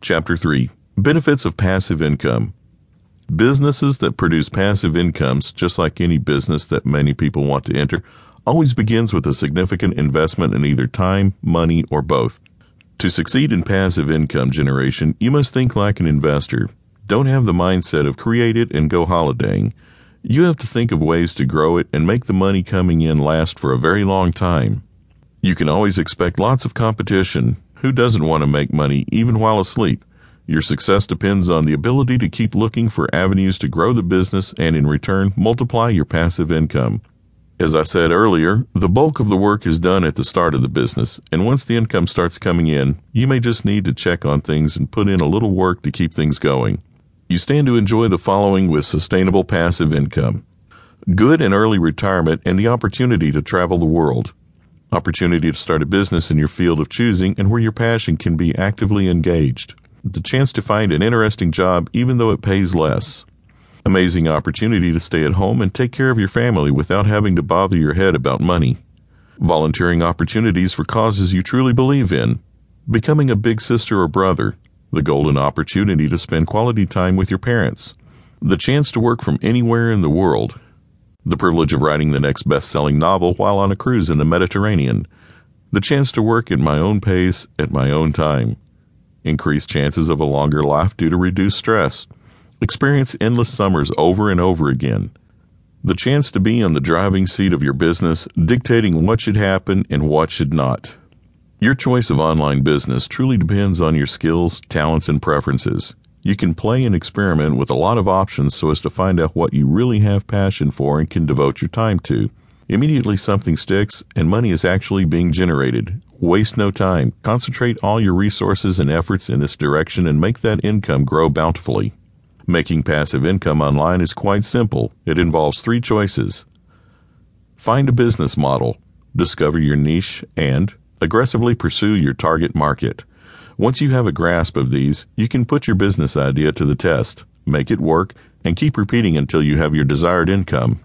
Chapter 3 Benefits of Passive Income. Businesses that produce passive incomes, just like any business that many people want to enter, always begins with a significant investment in either time, money, or both. To succeed in passive income generation, you must think like an investor. Don't have the mindset of create it and go holidaying. You have to think of ways to grow it and make the money coming in last for a very long time. You can always expect lots of competition. Who doesn't want to make money even while asleep? Your success depends on the ability to keep looking for avenues to grow the business and in return multiply your passive income. As I said earlier, the bulk of the work is done at the start of the business, and once the income starts coming in, you may just need to check on things and put in a little work to keep things going. You stand to enjoy the following with sustainable passive income good and early retirement and the opportunity to travel the world opportunity to start a business in your field of choosing and where your passion can be actively engaged, the chance to find an interesting job even though it pays less, amazing opportunity to stay at home and take care of your family without having to bother your head about money, volunteering opportunities for causes you truly believe in, becoming a big sister or brother, the golden opportunity to spend quality time with your parents, the chance to work from anywhere in the world the privilege of writing the next best selling novel while on a cruise in the Mediterranean, the chance to work at my own pace at my own time, increased chances of a longer life due to reduced stress, experience endless summers over and over again, the chance to be on the driving seat of your business, dictating what should happen and what should not. Your choice of online business truly depends on your skills, talents, and preferences. You can play and experiment with a lot of options so as to find out what you really have passion for and can devote your time to. Immediately something sticks and money is actually being generated. Waste no time. Concentrate all your resources and efforts in this direction and make that income grow bountifully. Making passive income online is quite simple. It involves three choices. Find a business model, discover your niche, and aggressively pursue your target market. Once you have a grasp of these, you can put your business idea to the test, make it work, and keep repeating until you have your desired income.